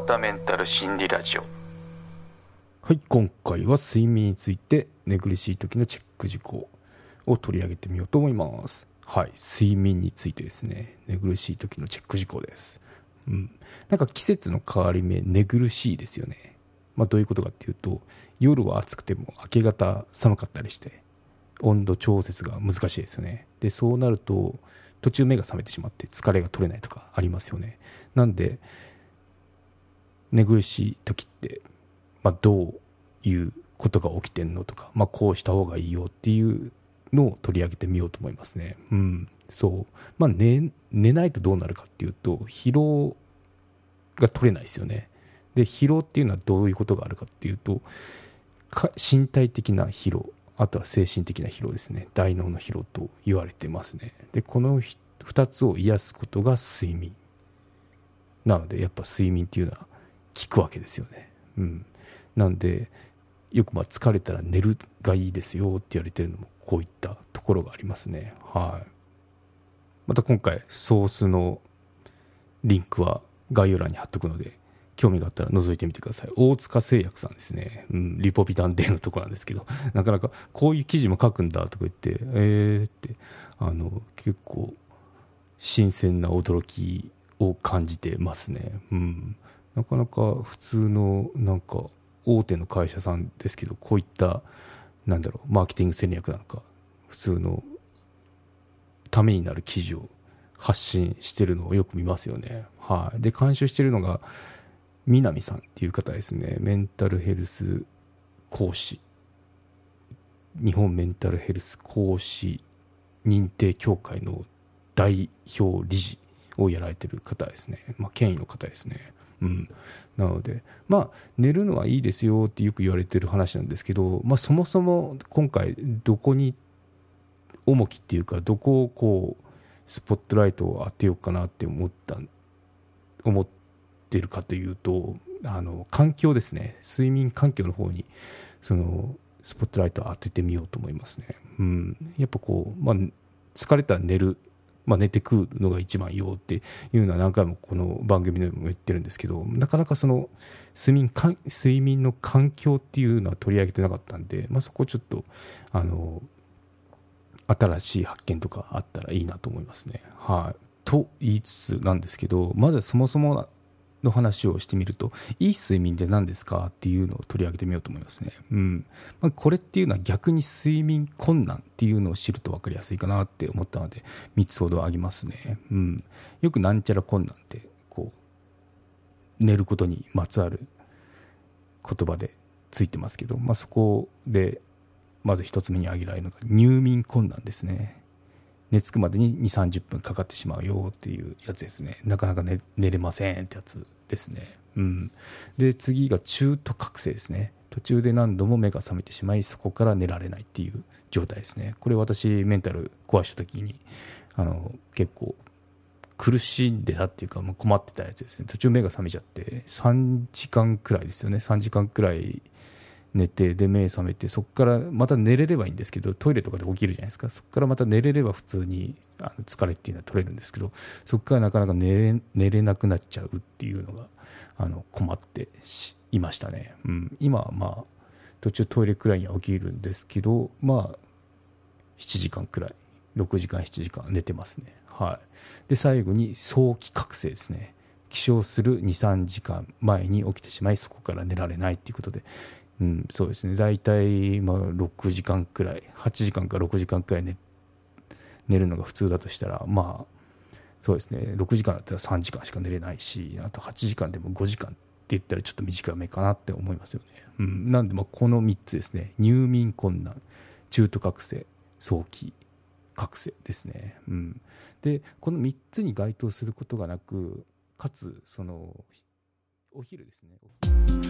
わたメンタル心理ラジオはい今回は睡眠について寝苦しい時のチェック事項を取り上げてみようと思いますはい睡眠についてですね寝苦しい時のチェック事項ですうんなんか季節の変わり目寝苦しいですよねまあどういうことかっていうと夜は暑くても明け方寒かったりして温度調節が難しいですよねでそうなると途中目が覚めてしまって疲れが取れないとかありますよねなんで寝苦しい時って、まあ、どういうことが起きてんのとか、まあ、こうした方がいいよっていうのを取り上げてみようと思いますね。うん、そう。まあ寝、寝ないとどうなるかっていうと、疲労が取れないですよね。で、疲労っていうのはどういうことがあるかっていうと、身体的な疲労、あとは精神的な疲労ですね。大脳の疲労と言われてますね。で、この2つを癒すことが睡眠。なので、やっぱ睡眠っていうのは効くわけですよね。うん。なんで、よくま疲れたら寝るがいいですよって言われてるのもこういったところがありますね。はい。また今回ソースのリンクは概要欄に貼っとくので興味があったら覗いてみてください。大塚製薬さんですね。うん、リポビタン D のとこなんですけど、なかなかこういう記事も書くんだとか言って、えーって、あの、結構新鮮な驚きを感じてますね。うん。なかなか普通のなんか大手の会社さんですけどこういったなんだろうマーケティング戦略なのか普通のためになる記事を発信してるのをよく見ますよね。はい、で監修してるのが南さんっていう方ですねメンタルヘルス講師日本メンタルヘルス講師認定協会の代表理事をやられてる方ですね、まあ、権威の方ですね。うん、なので、まあ、寝るのはいいですよってよく言われてる話なんですけど、まあ、そもそも今回どこに重きっていうかどこをこうスポットライトを当てようかなって思った思ってるかというとあの環境ですね。睡眠環境の方にそのスポットライトを当ててみようと思いますね。うん、やっぱこう、まあ、疲れたら寝るまあ、寝て食うのが一番よっていうのは何回もこの番組でも言ってるんですけどなかなかその睡眠か睡眠の環境っていうのは取り上げてなかったんで、まあ、そこちょっとあの新しい発見とかあったらいいなと思いますね。はい、と言いつつなんですけどまずそもそもの話をしてみると、いい睡眠って何ですかっていうのを取り上げてみようと思いますね。うん。まあ、これっていうのは逆に睡眠困難っていうのを知ると分かりやすいかなって思ったので、3つほどあげますね。うん。よくなんちゃら困難って、こう、寝ることにまつわる言葉でついてますけど、まあ、そこで、まず1つ目に挙げられるのが入眠困難ですね。寝つくまでに2、30分かかってしまうよっていうやつですね。なかなか寝寝れませんってやつですね。うん。で、次が中途覚醒ですね。途中で何度も目が覚めてしまい、そこから寝られないっていう状態ですね。これ私、メンタル壊した時に、あの、結構苦しんでたっていうか、まあ、困ってたやつですね。途中目が覚めちゃって、3時間くらいですよね。3時間くらい寝てで目覚めてそこからまた寝れればいいんですけどトイレとかで起きるじゃないですか。そこからまた寝れれば普通にあの疲れっていうのは取れるんですけどそこからなかなか寝れ寝れなくなっちゃうっていうのがあの困っていましたね、うん、今はまあ途中トイレくらいには起きるんですけどまあ7時間くらい。6時間7時間寝てますね。はい。で最後に早期覚醒ですね。起床する23時間前に起きてしまいそこから寝られないっていうことでうん、そうですね。大体まあ6時間くらい8時間か6時間くらい寝寝るのが普通だとしたらまあそうですね。6時間だったら3時間しか寝れないしあと8時間でも5時間って言ったらちょっと短めかなって思いますよね、うん、なんでまあこの3つですね。入眠困難中途覚醒早期覚醒ですね、うん、でこの3つに該当することがなくかつそのお昼ですね。